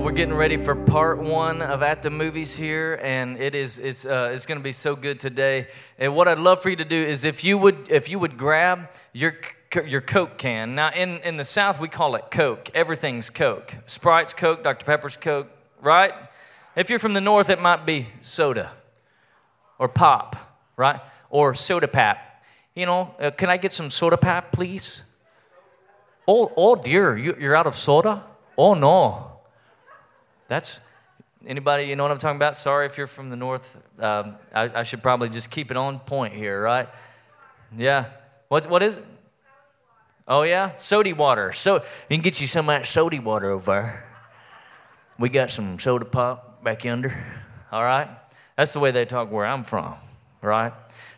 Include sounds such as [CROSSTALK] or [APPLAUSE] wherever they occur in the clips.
Well, we're getting ready for part one of At the Movies here, and it is it's uh, it's going to be so good today. And what I'd love for you to do is if you would if you would grab your your Coke can. Now, in in the South, we call it Coke. Everything's Coke. Sprite's Coke. Dr Pepper's Coke. Right? If you're from the North, it might be soda or pop. Right? Or soda pap. You know, uh, can I get some soda pap, please? Oh, oh dear, you, you're out of soda. Oh no. That's anybody, you know what I'm talking about? Sorry if you're from the north. Um, I, I, should probably just keep it on point here, right? Yeah. What's, what is it? Oh, yeah? Sody water. So you can get you some of that sody water over there. We got some soda pop back yonder. All right? That's the way they talk where I'm from, right?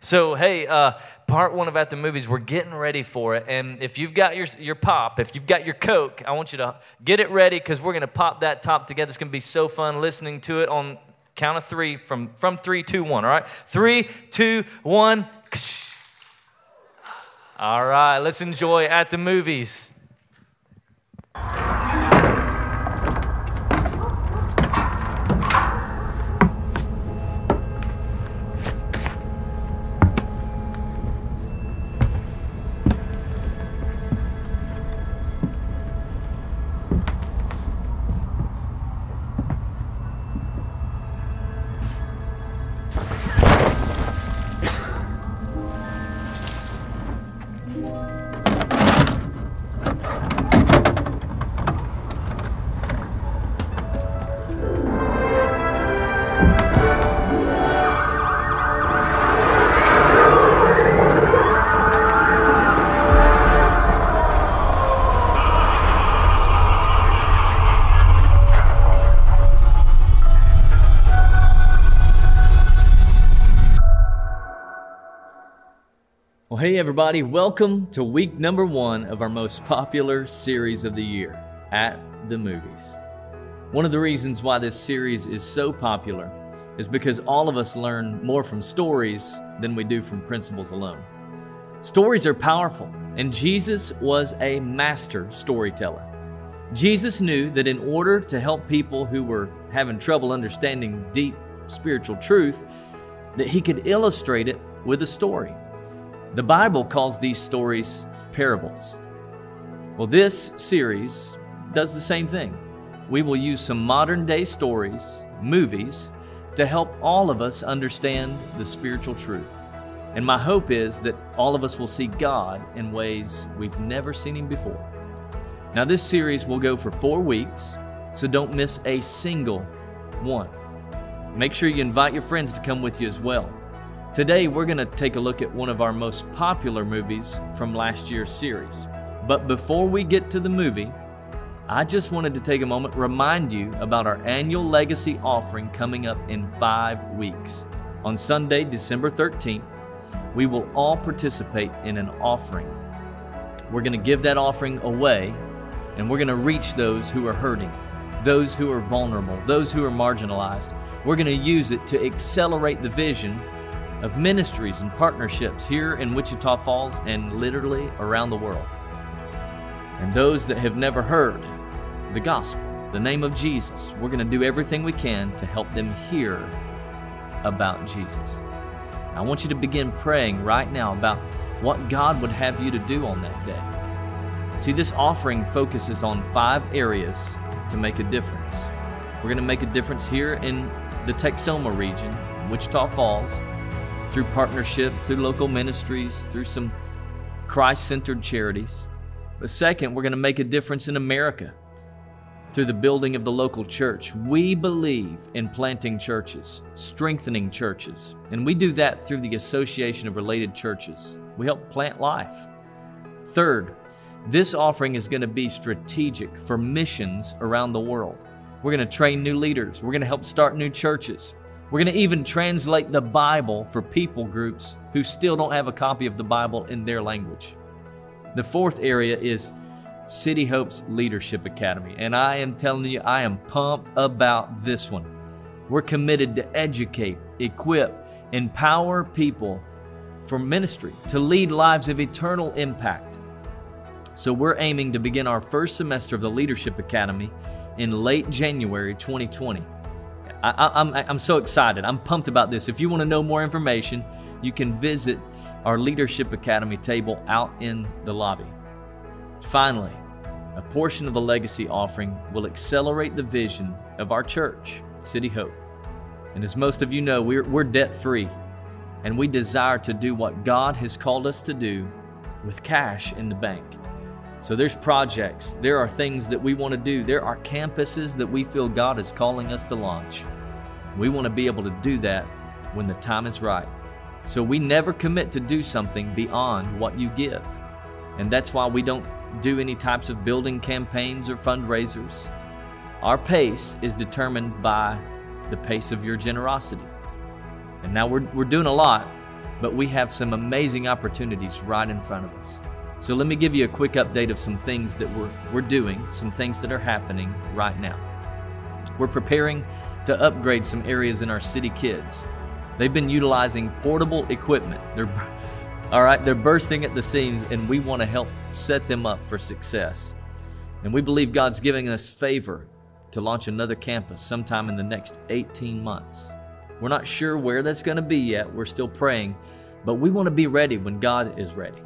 So, hey, uh, part one of At the Movies, we're getting ready for it. And if you've got your, your pop, if you've got your Coke, I want you to get it ready because we're going to pop that top together. It's going to be so fun listening to it on count of three from, from three, two, one. All right? Three, two, one. All right, let's enjoy At the Movies. Everybody, welcome to week number one of our most popular series of the year, At the Movies. One of the reasons why this series is so popular is because all of us learn more from stories than we do from principles alone. Stories are powerful, and Jesus was a master storyteller. Jesus knew that in order to help people who were having trouble understanding deep spiritual truth, that he could illustrate it with a story. The Bible calls these stories parables. Well, this series does the same thing. We will use some modern day stories, movies, to help all of us understand the spiritual truth. And my hope is that all of us will see God in ways we've never seen Him before. Now, this series will go for four weeks, so don't miss a single one. Make sure you invite your friends to come with you as well. Today, we're going to take a look at one of our most popular movies from last year's series. But before we get to the movie, I just wanted to take a moment to remind you about our annual legacy offering coming up in five weeks. On Sunday, December 13th, we will all participate in an offering. We're going to give that offering away, and we're going to reach those who are hurting, those who are vulnerable, those who are marginalized. We're going to use it to accelerate the vision of ministries and partnerships here in Wichita Falls and literally around the world. And those that have never heard the gospel, the name of Jesus, we're going to do everything we can to help them hear about Jesus. I want you to begin praying right now about what God would have you to do on that day. See, this offering focuses on five areas to make a difference. We're going to make a difference here in the Texoma region, Wichita Falls, through partnerships, through local ministries, through some Christ centered charities. But second, we're going to make a difference in America through the building of the local church. We believe in planting churches, strengthening churches, and we do that through the Association of Related Churches. We help plant life. Third, this offering is going to be strategic for missions around the world. We're going to train new leaders. We're going to help start new churches. We're going to even translate the Bible for people groups who still don't have a copy of the Bible in their language. The fourth area is City Hope's Leadership Academy. And I am telling you, I am pumped about this one. We're committed to educate, equip, empower people for ministry, to lead lives of eternal impact. So we're aiming to begin our first semester of the Leadership Academy in late January 2020. I, am I'm, I'm so excited. I'm pumped about this. If you want to know more information, you can visit our Leadership Academy table out in the lobby. Finally, a portion of the legacy offering will accelerate the vision of our church, City Hope. And as most of you know, we're, we're debt free and we desire to do what God has called us to do with cash in the bank. So there's projects, there are things that we want to do, there are campuses that we feel God is calling us to launch. We want to be able to do that when the time is right. So we never commit to do something beyond what you give. And that's why we don't do any types of building campaigns or fundraisers. Our pace is determined by the pace of your generosity. And now we're, we're doing a lot, but we have some amazing opportunities right in front of us. So let me give you a quick update of some things that we're, we're doing, some things that are happening right now. We're preparing to upgrade some areas in our city kids. They've been utilizing portable equipment. They're [LAUGHS] all right, they're bursting at the seams and we want to help set them up for success. And we believe God's giving us favor to launch another campus sometime in the next 18 months. We're not sure where that's going to be yet. We're still praying, but we want to be ready when God is ready.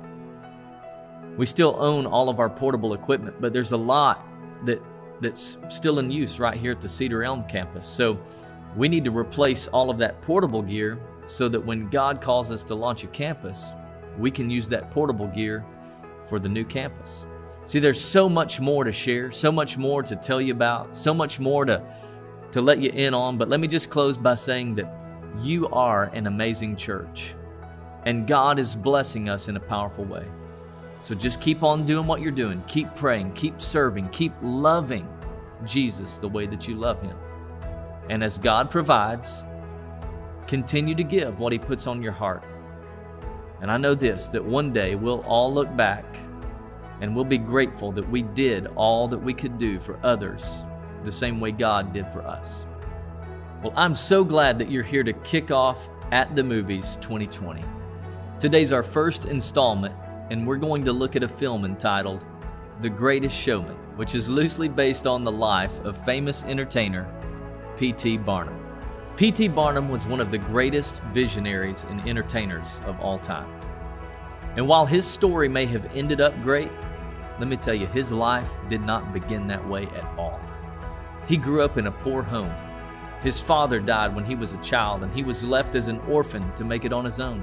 We still own all of our portable equipment, but there's a lot that that's still in use right here at the Cedar Elm campus. So we need to replace all of that portable gear so that when God calls us to launch a campus, we can use that portable gear for the new campus. See, there's so much more to share, so much more to tell you about, so much more to to let you in on, but let me just close by saying that you are an amazing church and God is blessing us in a powerful way. So just keep on doing what you're doing. Keep praying, keep serving, keep loving Jesus the way that you love Him. And as God provides, continue to give what He puts on your heart. And I know this that one day we'll all look back and we'll be grateful that we did all that we could do for others the same way God did for us. Well, I'm so glad that you're here to kick off at the movies 2020. Today's our first installment, and we're going to look at a film entitled The Greatest Showman, which is loosely based on the life of famous entertainer P.T. Barnum. P.T. Barnum was one of the greatest visionaries and entertainers of all time. And while his story may have ended up great, let me tell you, his life did not begin that way at all. He grew up in a poor home. His father died when he was a child, and he was left as an orphan to make it on his own.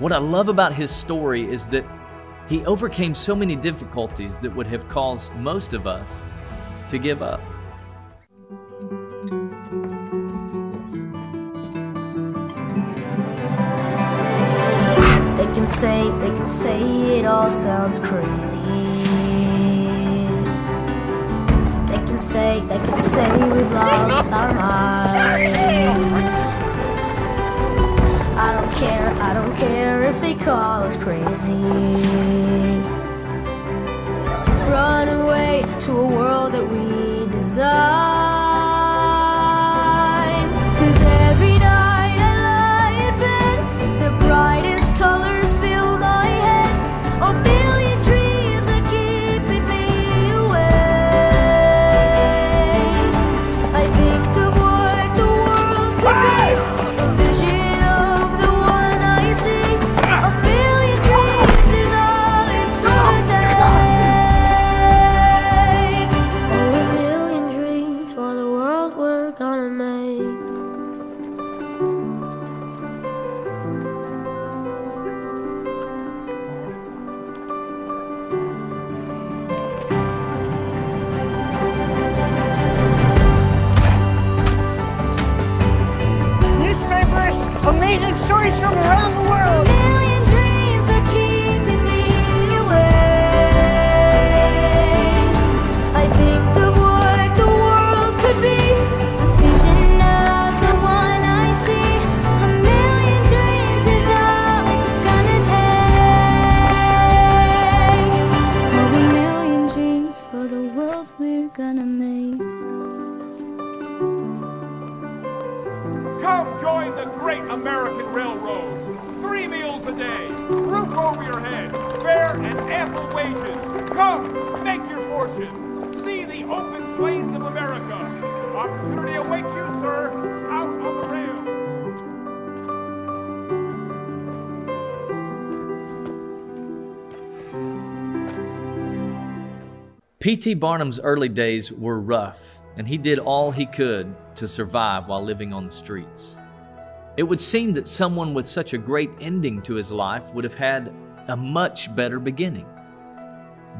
What I love about his story is that he overcame so many difficulties that would have caused most of us to give up. They can say, they can say it all sounds crazy They can say, they can say we've lost our minds. I don't care, I don't care if they call us crazy. P.T. Barnum's early days were rough, and he did all he could to survive while living on the streets. It would seem that someone with such a great ending to his life would have had a much better beginning.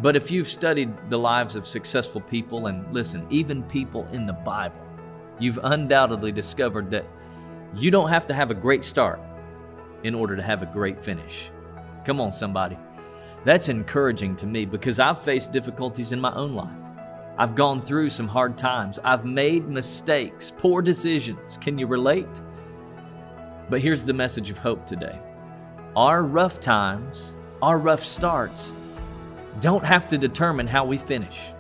But if you've studied the lives of successful people, and listen, even people in the Bible, you've undoubtedly discovered that you don't have to have a great start in order to have a great finish. Come on, somebody. That's encouraging to me because I've faced difficulties in my own life. I've gone through some hard times. I've made mistakes, poor decisions. Can you relate? But here's the message of hope today our rough times, our rough starts, don't have to determine how we finish.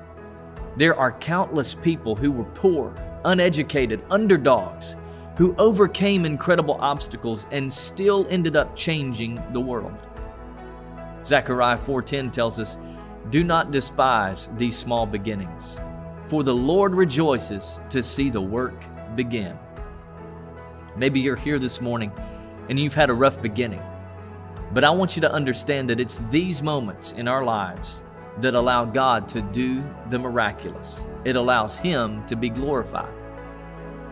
There are countless people who were poor, uneducated, underdogs, who overcame incredible obstacles and still ended up changing the world. Zechariah 4:10 tells us, "Do not despise these small beginnings, for the Lord rejoices to see the work begin." Maybe you're here this morning and you've had a rough beginning. But I want you to understand that it's these moments in our lives that allow God to do the miraculous. It allows Him to be glorified.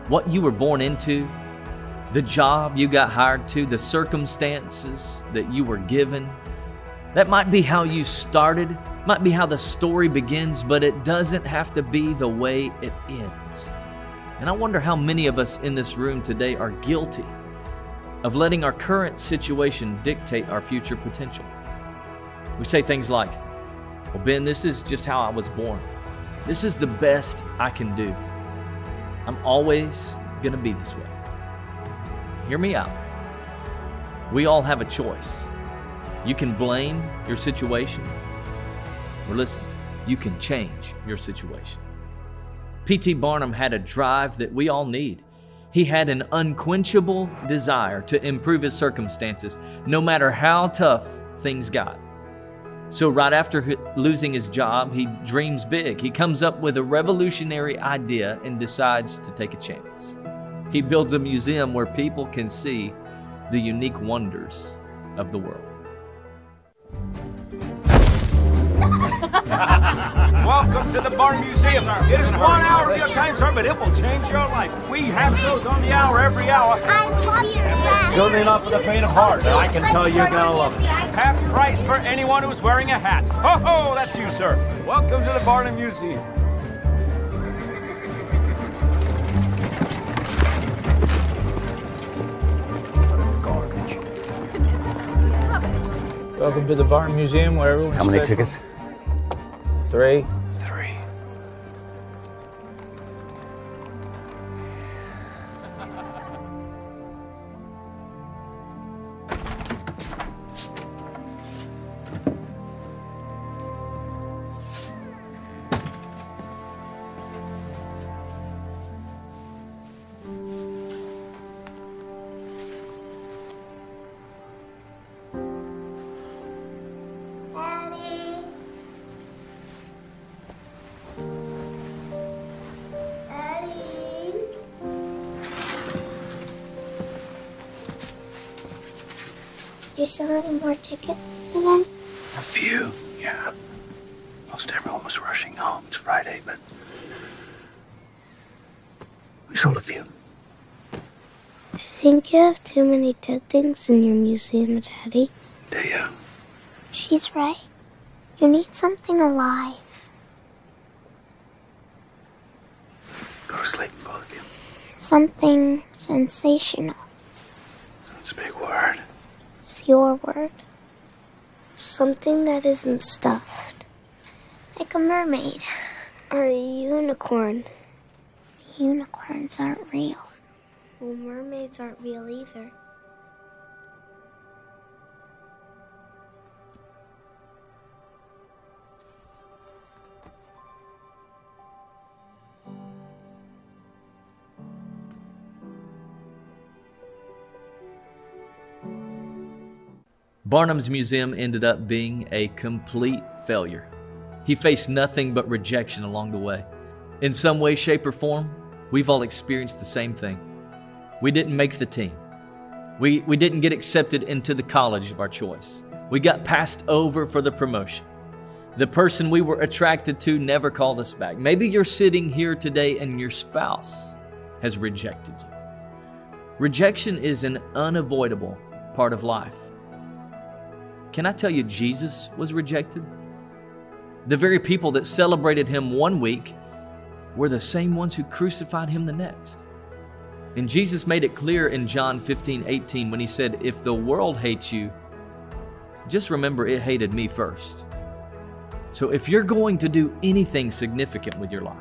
What you were born into, the job you got hired to, the circumstances that you were given, that might be how you started, might be how the story begins, but it doesn't have to be the way it ends. And I wonder how many of us in this room today are guilty of letting our current situation dictate our future potential. We say things like, Well, Ben, this is just how I was born. This is the best I can do. I'm always going to be this way. Hear me out. We all have a choice. You can blame your situation, or listen, you can change your situation. P.T. Barnum had a drive that we all need. He had an unquenchable desire to improve his circumstances, no matter how tough things got. So, right after losing his job, he dreams big. He comes up with a revolutionary idea and decides to take a chance. He builds a museum where people can see the unique wonders of the world. [LAUGHS] Welcome to the Barnum Museum. It is one hour of your time, sir, but it will change your life. We have shows on the hour every hour. I love you. hat. Certainly not for the faint of heart. I can tell you're gonna love it. Half price for anyone who's wearing a hat. Ho ho, that's you, sir. Welcome to the Barnum Museum. Garbage. [LAUGHS] Welcome to the Barnum Museum where everyone's How many special. tickets? Three. You sell any more tickets today? A few, yeah. Most everyone was rushing home. It's Friday, but we sold a few. I think you have too many dead things in your museum, Daddy. Do you? She's right. You need something alive. Go to sleep, both of you. Something sensational. That's a big word. Your word. Something that isn't stuffed. Like a mermaid. Or a unicorn. Unicorns aren't real. Well, mermaids aren't real either. Barnum's museum ended up being a complete failure. He faced nothing but rejection along the way. In some way, shape, or form, we've all experienced the same thing. We didn't make the team. We, we didn't get accepted into the college of our choice. We got passed over for the promotion. The person we were attracted to never called us back. Maybe you're sitting here today and your spouse has rejected you. Rejection is an unavoidable part of life. Can I tell you, Jesus was rejected? The very people that celebrated him one week were the same ones who crucified him the next. And Jesus made it clear in John 15, 18 when he said, If the world hates you, just remember it hated me first. So if you're going to do anything significant with your life,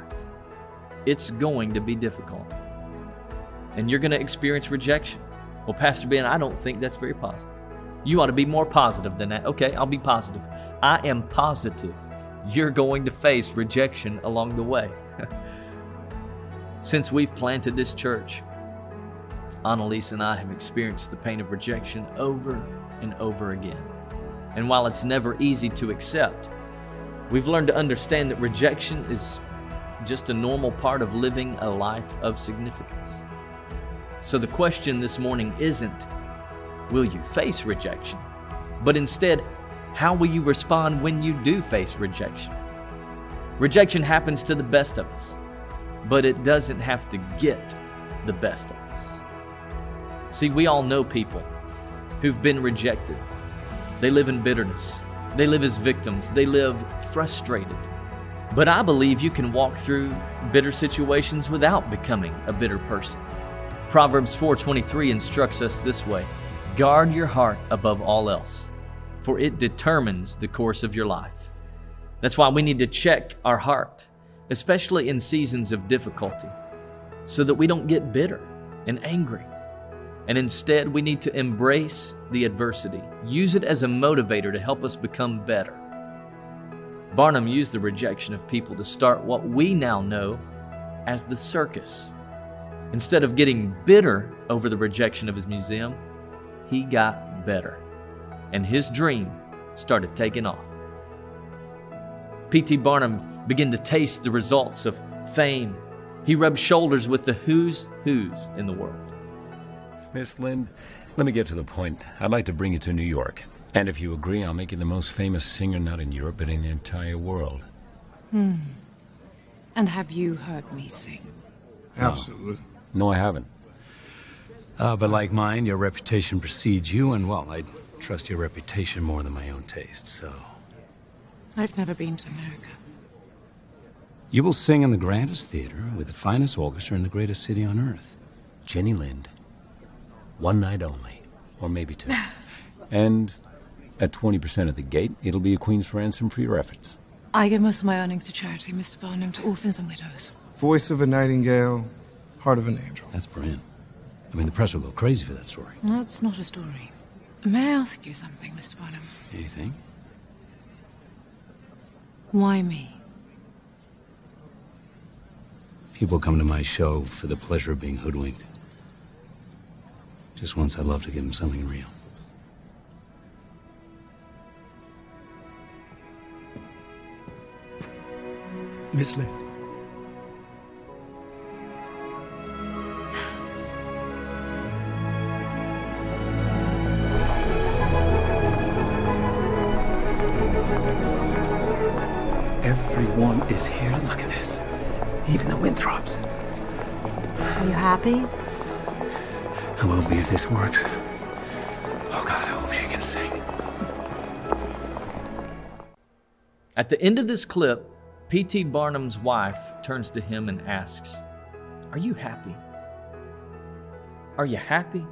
it's going to be difficult. And you're going to experience rejection. Well, Pastor Ben, I don't think that's very positive. You ought to be more positive than that. Okay, I'll be positive. I am positive you're going to face rejection along the way. [LAUGHS] Since we've planted this church, Annalise and I have experienced the pain of rejection over and over again. And while it's never easy to accept, we've learned to understand that rejection is just a normal part of living a life of significance. So the question this morning isn't, will you face rejection? But instead, how will you respond when you do face rejection? Rejection happens to the best of us, but it doesn't have to get the best of us. See, we all know people who've been rejected. They live in bitterness, they live as victims, they live frustrated. But I believe you can walk through bitter situations without becoming a bitter person. Proverbs 4:23 instructs us this way: Guard your heart above all else, for it determines the course of your life. That's why we need to check our heart, especially in seasons of difficulty, so that we don't get bitter and angry. And instead, we need to embrace the adversity, use it as a motivator to help us become better. Barnum used the rejection of people to start what we now know as the circus. Instead of getting bitter over the rejection of his museum, he got better. And his dream started taking off. P.T. Barnum began to taste the results of fame. He rubbed shoulders with the who's who's in the world. Miss Lind, let me get to the point. I'd like to bring you to New York. And if you agree, I'll make you the most famous singer not in Europe, but in the entire world. Hmm. And have you heard me sing? Absolutely. No, I haven't. Uh, but like mine, your reputation precedes you, and well, I trust your reputation more than my own taste, so. I've never been to America. You will sing in the grandest theater with the finest orchestra in the greatest city on earth. Jenny Lind. One night only, or maybe two. [LAUGHS] And at 20% of the gate, it'll be a Queen's ransom for your efforts. I give most of my earnings to charity, Mr. Barnum, to orphans and widows. Voice of a nightingale, heart of an angel. That's brilliant. I mean, the press will go crazy for that story. That's not a story. May I ask you something, Mr. Barnum? Anything? Why me? People come to my show for the pleasure of being hoodwinked. Just once I'd love to give them something real. Miss Lind. Is here. Look at this. Even the Winthrops. Are you happy? I will be if this works. Oh, God, I hope she can sing. At the end of this clip, P.T. Barnum's wife turns to him and asks, Are you happy? Are you happy?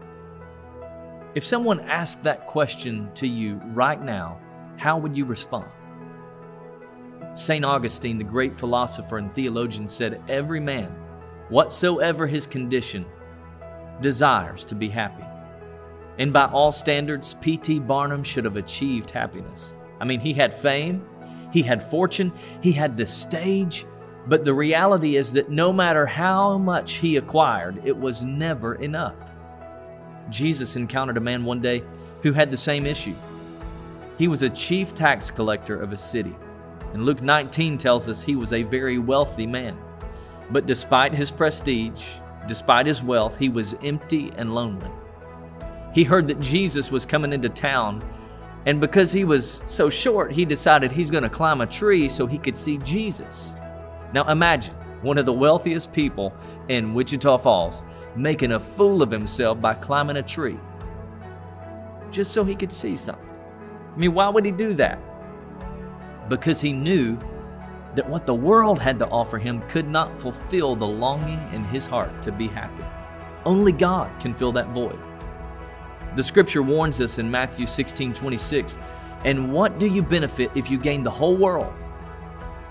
If someone asked that question to you right now, how would you respond? St. Augustine, the great philosopher and theologian, said, Every man, whatsoever his condition, desires to be happy. And by all standards, P.T. Barnum should have achieved happiness. I mean, he had fame, he had fortune, he had the stage, but the reality is that no matter how much he acquired, it was never enough. Jesus encountered a man one day who had the same issue. He was a chief tax collector of a city, and Luke 19 tells us he was a very wealthy man. But despite his prestige, despite his wealth, he was empty and lonely. He heard that Jesus was coming into town, and because he was so short, he decided he's going to climb a tree so he could see Jesus. Now imagine one of the wealthiest people in Wichita Falls making a fool of himself by climbing a tree just so he could see something. I mean, why would he do that? Because he knew that what the world had to offer him could not fulfill the longing in his heart to be happy. Only God can fill that void. The scripture warns us in Matthew 16 26, and what do you benefit if you gain the whole world,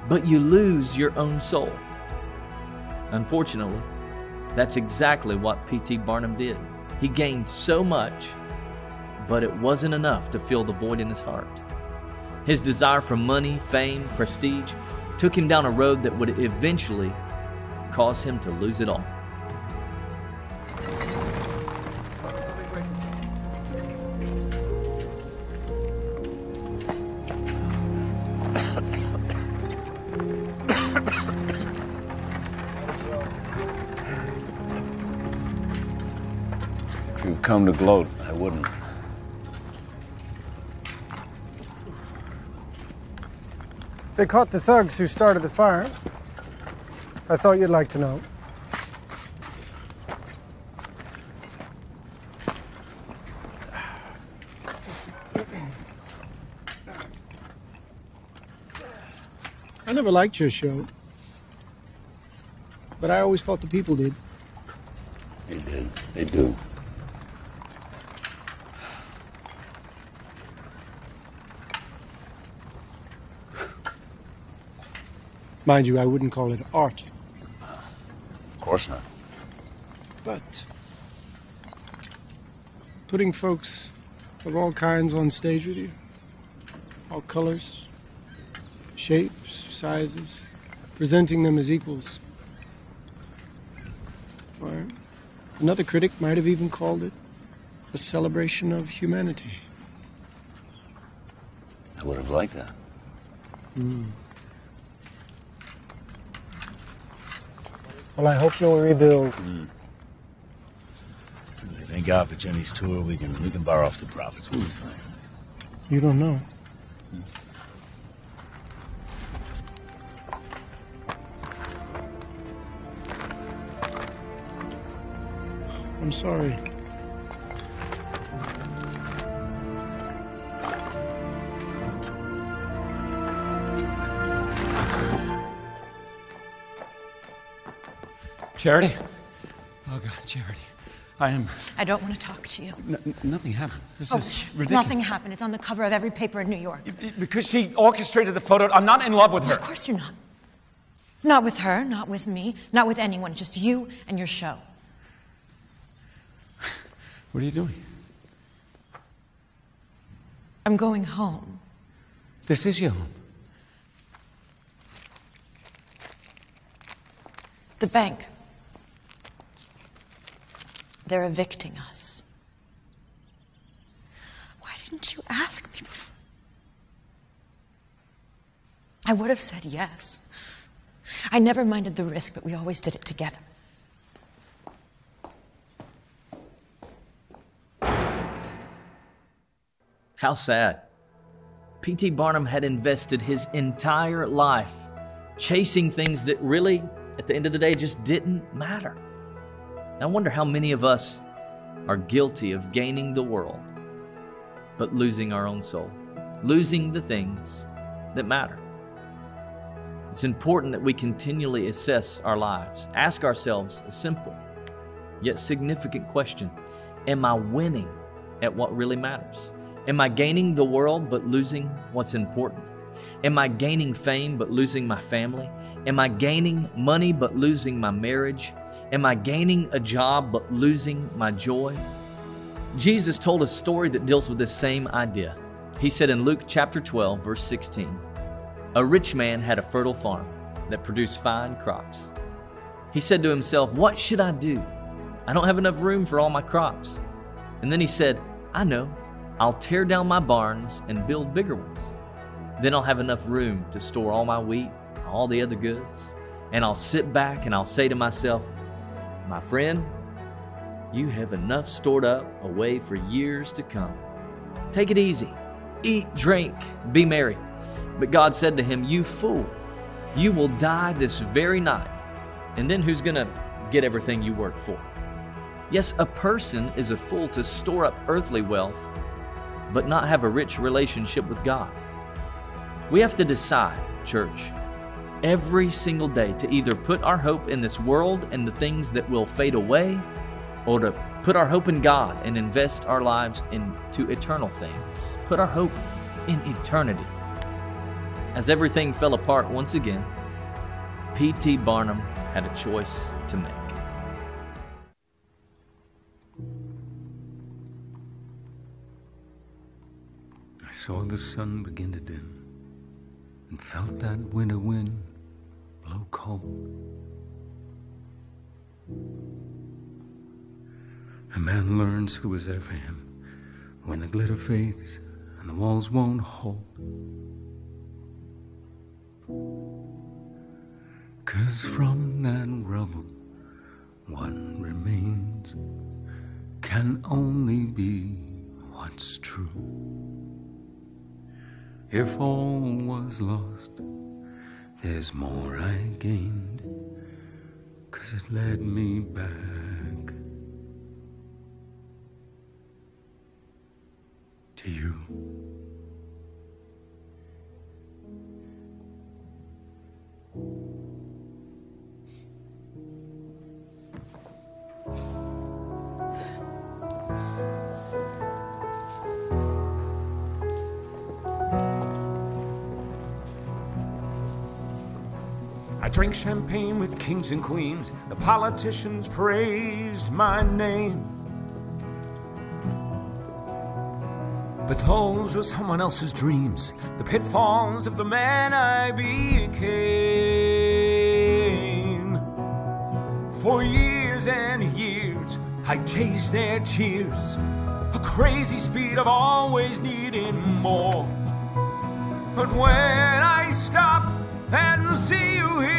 but you lose your own soul? Unfortunately, that's exactly what P.T. Barnum did. He gained so much, but it wasn't enough to fill the void in his heart. His desire for money, fame, prestige took him down a road that would eventually cause him to lose it all. You've come to gloat, They caught the thugs who started the fire. I thought you'd like to know. I never liked your show. But I always thought the people did. They did. They do. Mind you, I wouldn't call it art. Of course not. But putting folks of all kinds on stage with you, all colors, shapes, sizes, presenting them as equals. Or another critic might have even called it a celebration of humanity. I would have liked that. Hmm. Well, I hope you'll rebuild. Hmm. Thank God for Jenny's tour. We can we can borrow off the profits. We'll be fine. You don't know. I'm sorry. Charity? Oh, God, Charity. I am. I don't want to talk to you. N- nothing happened. This oh, is ridiculous. nothing happened. It's on the cover of every paper in New York. Because she orchestrated the photo. I'm not in love with her. Of course you're not. Not with her, not with me, not with anyone. Just you and your show. What are you doing? I'm going home. This is your home. The bank. They're evicting us. Why didn't you ask me before? I would have said yes. I never minded the risk, but we always did it together. How sad. P.T. Barnum had invested his entire life chasing things that really, at the end of the day, just didn't matter. I wonder how many of us are guilty of gaining the world, but losing our own soul, losing the things that matter. It's important that we continually assess our lives, ask ourselves a simple yet significant question Am I winning at what really matters? Am I gaining the world but losing what's important? Am I gaining fame but losing my family? Am I gaining money but losing my marriage? Am I gaining a job but losing my joy? Jesus told a story that deals with this same idea. He said in Luke chapter 12, verse 16, A rich man had a fertile farm that produced fine crops. He said to himself, What should I do? I don't have enough room for all my crops. And then he said, I know. I'll tear down my barns and build bigger ones. Then I'll have enough room to store all my wheat, all the other goods. and I'll sit back and I'll say to myself, my friend, you have enough stored up away for years to come. Take it easy. Eat, drink, be merry. But God said to him, You fool, you will die this very night. And then who's going to get everything you work for? Yes, a person is a fool to store up earthly wealth, but not have a rich relationship with God. We have to decide, church, every single day to either put our hope in this world and the things that will fade away, or to put our hope in God and invest our lives into eternal things. Put our hope in eternity. As everything fell apart once again, P.T. Barnum had a choice to make. I saw the sun begin to dim and felt that winter wind A man learns who is there for him when the glitter fades and the walls won't hold. Cause from that rubble, what remains can only be what's true. If all was lost, there's more I gained, cause it led me back to you. I drank champagne with kings and queens. The politicians praised my name. But those were someone else's dreams, the pitfalls of the man I became. For years and years, I chased their cheers, a crazy speed of always needing more. But when I stop and see you here,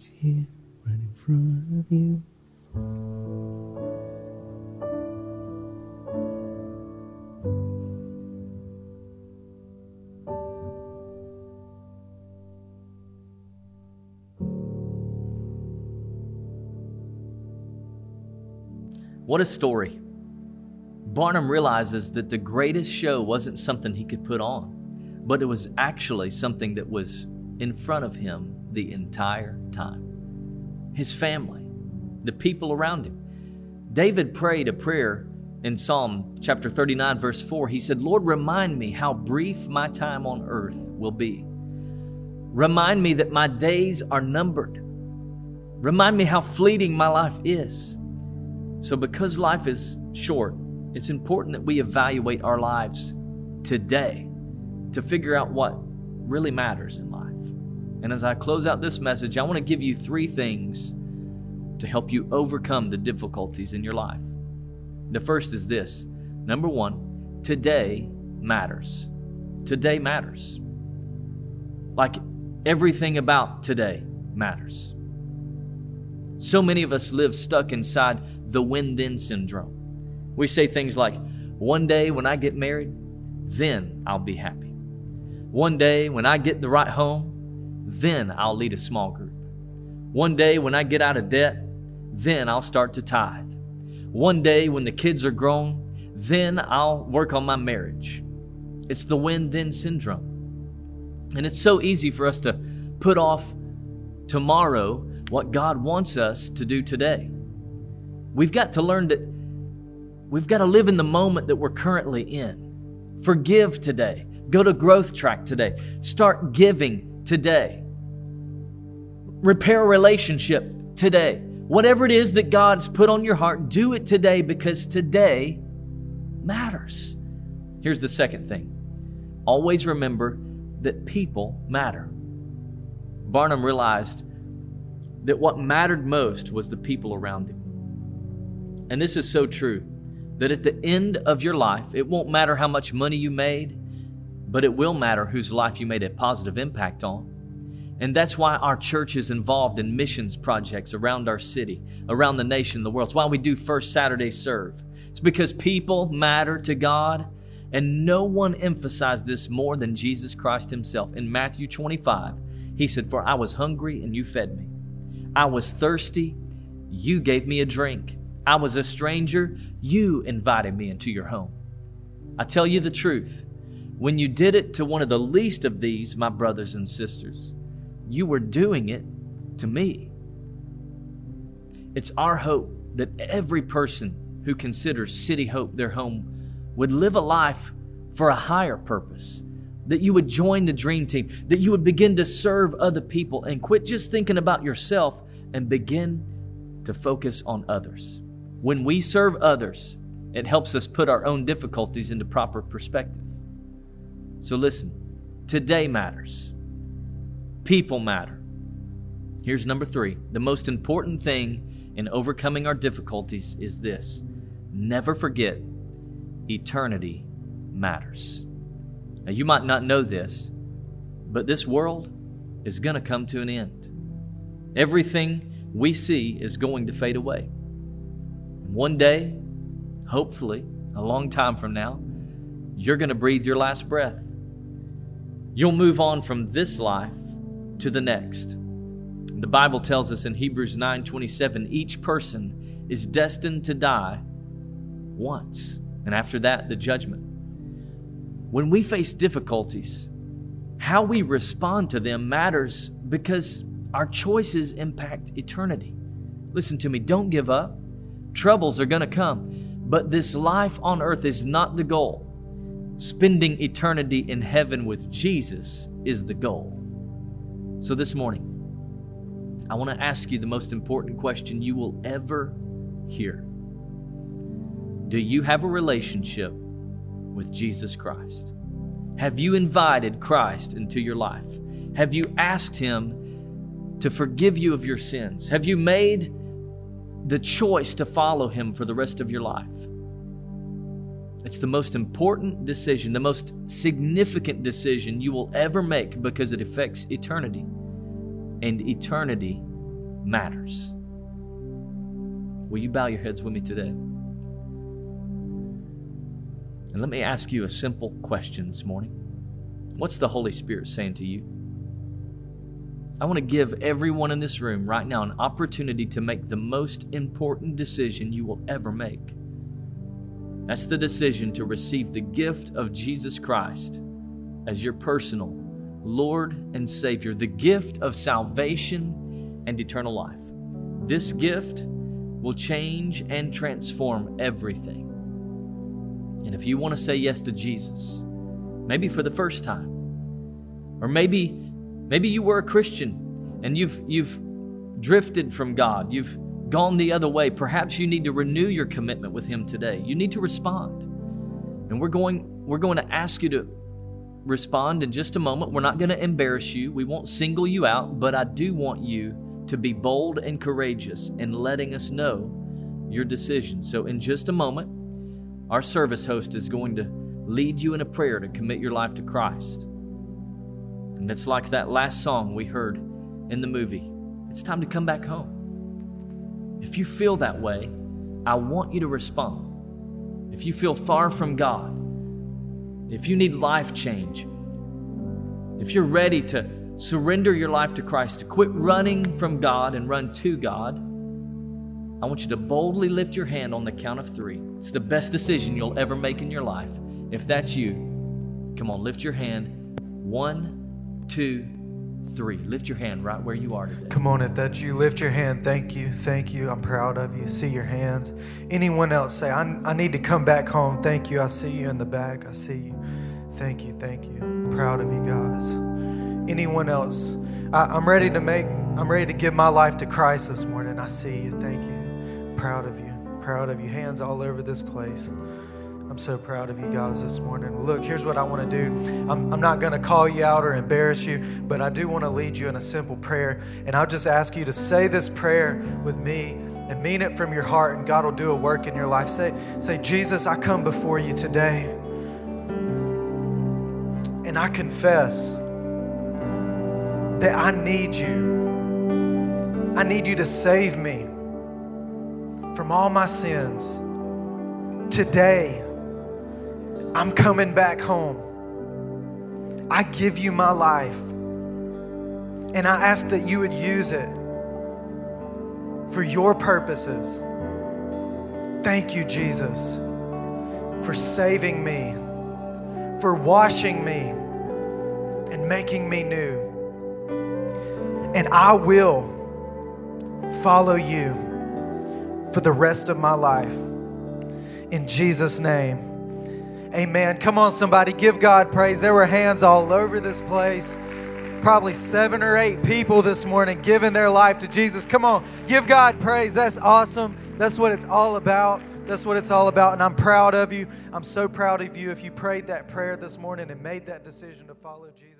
It's here, right in front of you. What a story. Barnum realizes that the greatest show wasn't something he could put on, but it was actually something that was in front of him the entire time. His family, the people around him. David prayed a prayer in Psalm chapter 39, verse 4. He said, Lord, remind me how brief my time on earth will be. Remind me that my days are numbered. Remind me how fleeting my life is. So, because life is short, it's important that we evaluate our lives today to figure out what really matters in life. And as I close out this message, I want to give you three things to help you overcome the difficulties in your life. The first is this number one, today matters. Today matters. Like everything about today matters. So many of us live stuck inside the when then syndrome. We say things like, one day when I get married, then I'll be happy. One day when I get the right home, then I'll lead a small group. One day when I get out of debt, then I'll start to tithe. One day when the kids are grown, then I'll work on my marriage. It's the when then syndrome. And it's so easy for us to put off tomorrow what God wants us to do today. We've got to learn that we've got to live in the moment that we're currently in. Forgive today. Go to growth track today. Start giving today. Repair a relationship today. Whatever it is that God's put on your heart, do it today because today matters. Here's the second thing always remember that people matter. Barnum realized that what mattered most was the people around him. And this is so true that at the end of your life, it won't matter how much money you made, but it will matter whose life you made a positive impact on. And that's why our church is involved in missions projects around our city, around the nation, the world. It's why we do First Saturday Serve. It's because people matter to God, and no one emphasized this more than Jesus Christ Himself. In Matthew 25, He said, For I was hungry and you fed me. I was thirsty, you gave me a drink. I was a stranger, you invited me into your home. I tell you the truth, when you did it to one of the least of these, my brothers and sisters, you were doing it to me. It's our hope that every person who considers City Hope their home would live a life for a higher purpose. That you would join the dream team, that you would begin to serve other people and quit just thinking about yourself and begin to focus on others. When we serve others, it helps us put our own difficulties into proper perspective. So listen, today matters. People matter. Here's number three the most important thing in overcoming our difficulties is this never forget eternity matters. Now, you might not know this, but this world is going to come to an end. Everything we see is going to fade away. One day, hopefully, a long time from now, you're going to breathe your last breath. You'll move on from this life to the next. The Bible tells us in Hebrews 9:27 each person is destined to die once, and after that the judgment. When we face difficulties, how we respond to them matters because our choices impact eternity. Listen to me, don't give up. Troubles are going to come, but this life on earth is not the goal. Spending eternity in heaven with Jesus is the goal. So this morning, I want to ask you the most important question you will ever hear. Do you have a relationship with Jesus Christ? Have you invited Christ into your life? Have you asked Him to forgive you of your sins? Have you made the choice to follow Him for the rest of your life? It's the most important decision, the most significant decision you will ever make because it affects eternity. And eternity matters. Will you bow your heads with me today? And let me ask you a simple question this morning. What's the Holy Spirit saying to you? I want to give everyone in this room right now an opportunity to make the most important decision you will ever make. That's the decision to receive the gift of Jesus Christ as your personal Lord and Savior, the gift of salvation and eternal life. This gift will change and transform everything. And if you want to say yes to Jesus, maybe for the first time, or maybe maybe you were a Christian and you've you've drifted from God, you've gone the other way, perhaps you need to renew your commitment with him today. You need to respond. And we're going we're going to ask you to respond in just a moment. We're not going to embarrass you. We won't single you out, but I do want you to be bold and courageous in letting us know your decision. So in just a moment, our service host is going to lead you in a prayer to commit your life to Christ. And it's like that last song we heard in the movie. It's time to come back home. If you feel that way, I want you to respond. If you feel far from God, if you need life change, if you're ready to surrender your life to Christ, to quit running from God and run to God, I want you to boldly lift your hand on the count of three. It's the best decision you'll ever make in your life. If that's you, come on, lift your hand. One, two, three. Lift your hand right where you are today. Come on, if that's you, lift your hand. Thank you. Thank you. I'm proud of you. See your hands. Anyone else say, I, I need to come back home. Thank you. I see you in the back. I see you. Thank you. Thank you. Proud of you guys. Anyone else? I, I'm ready to make, I'm ready to give my life to Christ this morning. I see you. Thank you. Proud of you. Proud of you. Hands all over this place. I'm so proud of you guys this morning. Look, here's what I want to do. I'm, I'm not going to call you out or embarrass you, but I do want to lead you in a simple prayer. And I'll just ask you to say this prayer with me and mean it from your heart, and God will do a work in your life. Say, say Jesus, I come before you today. And I confess that I need you. I need you to save me from all my sins. Today, I'm coming back home. I give you my life. And I ask that you would use it for your purposes. Thank you, Jesus, for saving me, for washing me, and making me new. And I will follow you for the rest of my life. In Jesus' name. Amen. Come on, somebody, give God praise. There were hands all over this place. Probably seven or eight people this morning giving their life to Jesus. Come on, give God praise. That's awesome. That's what it's all about. That's what it's all about. And I'm proud of you. I'm so proud of you if you prayed that prayer this morning and made that decision to follow Jesus.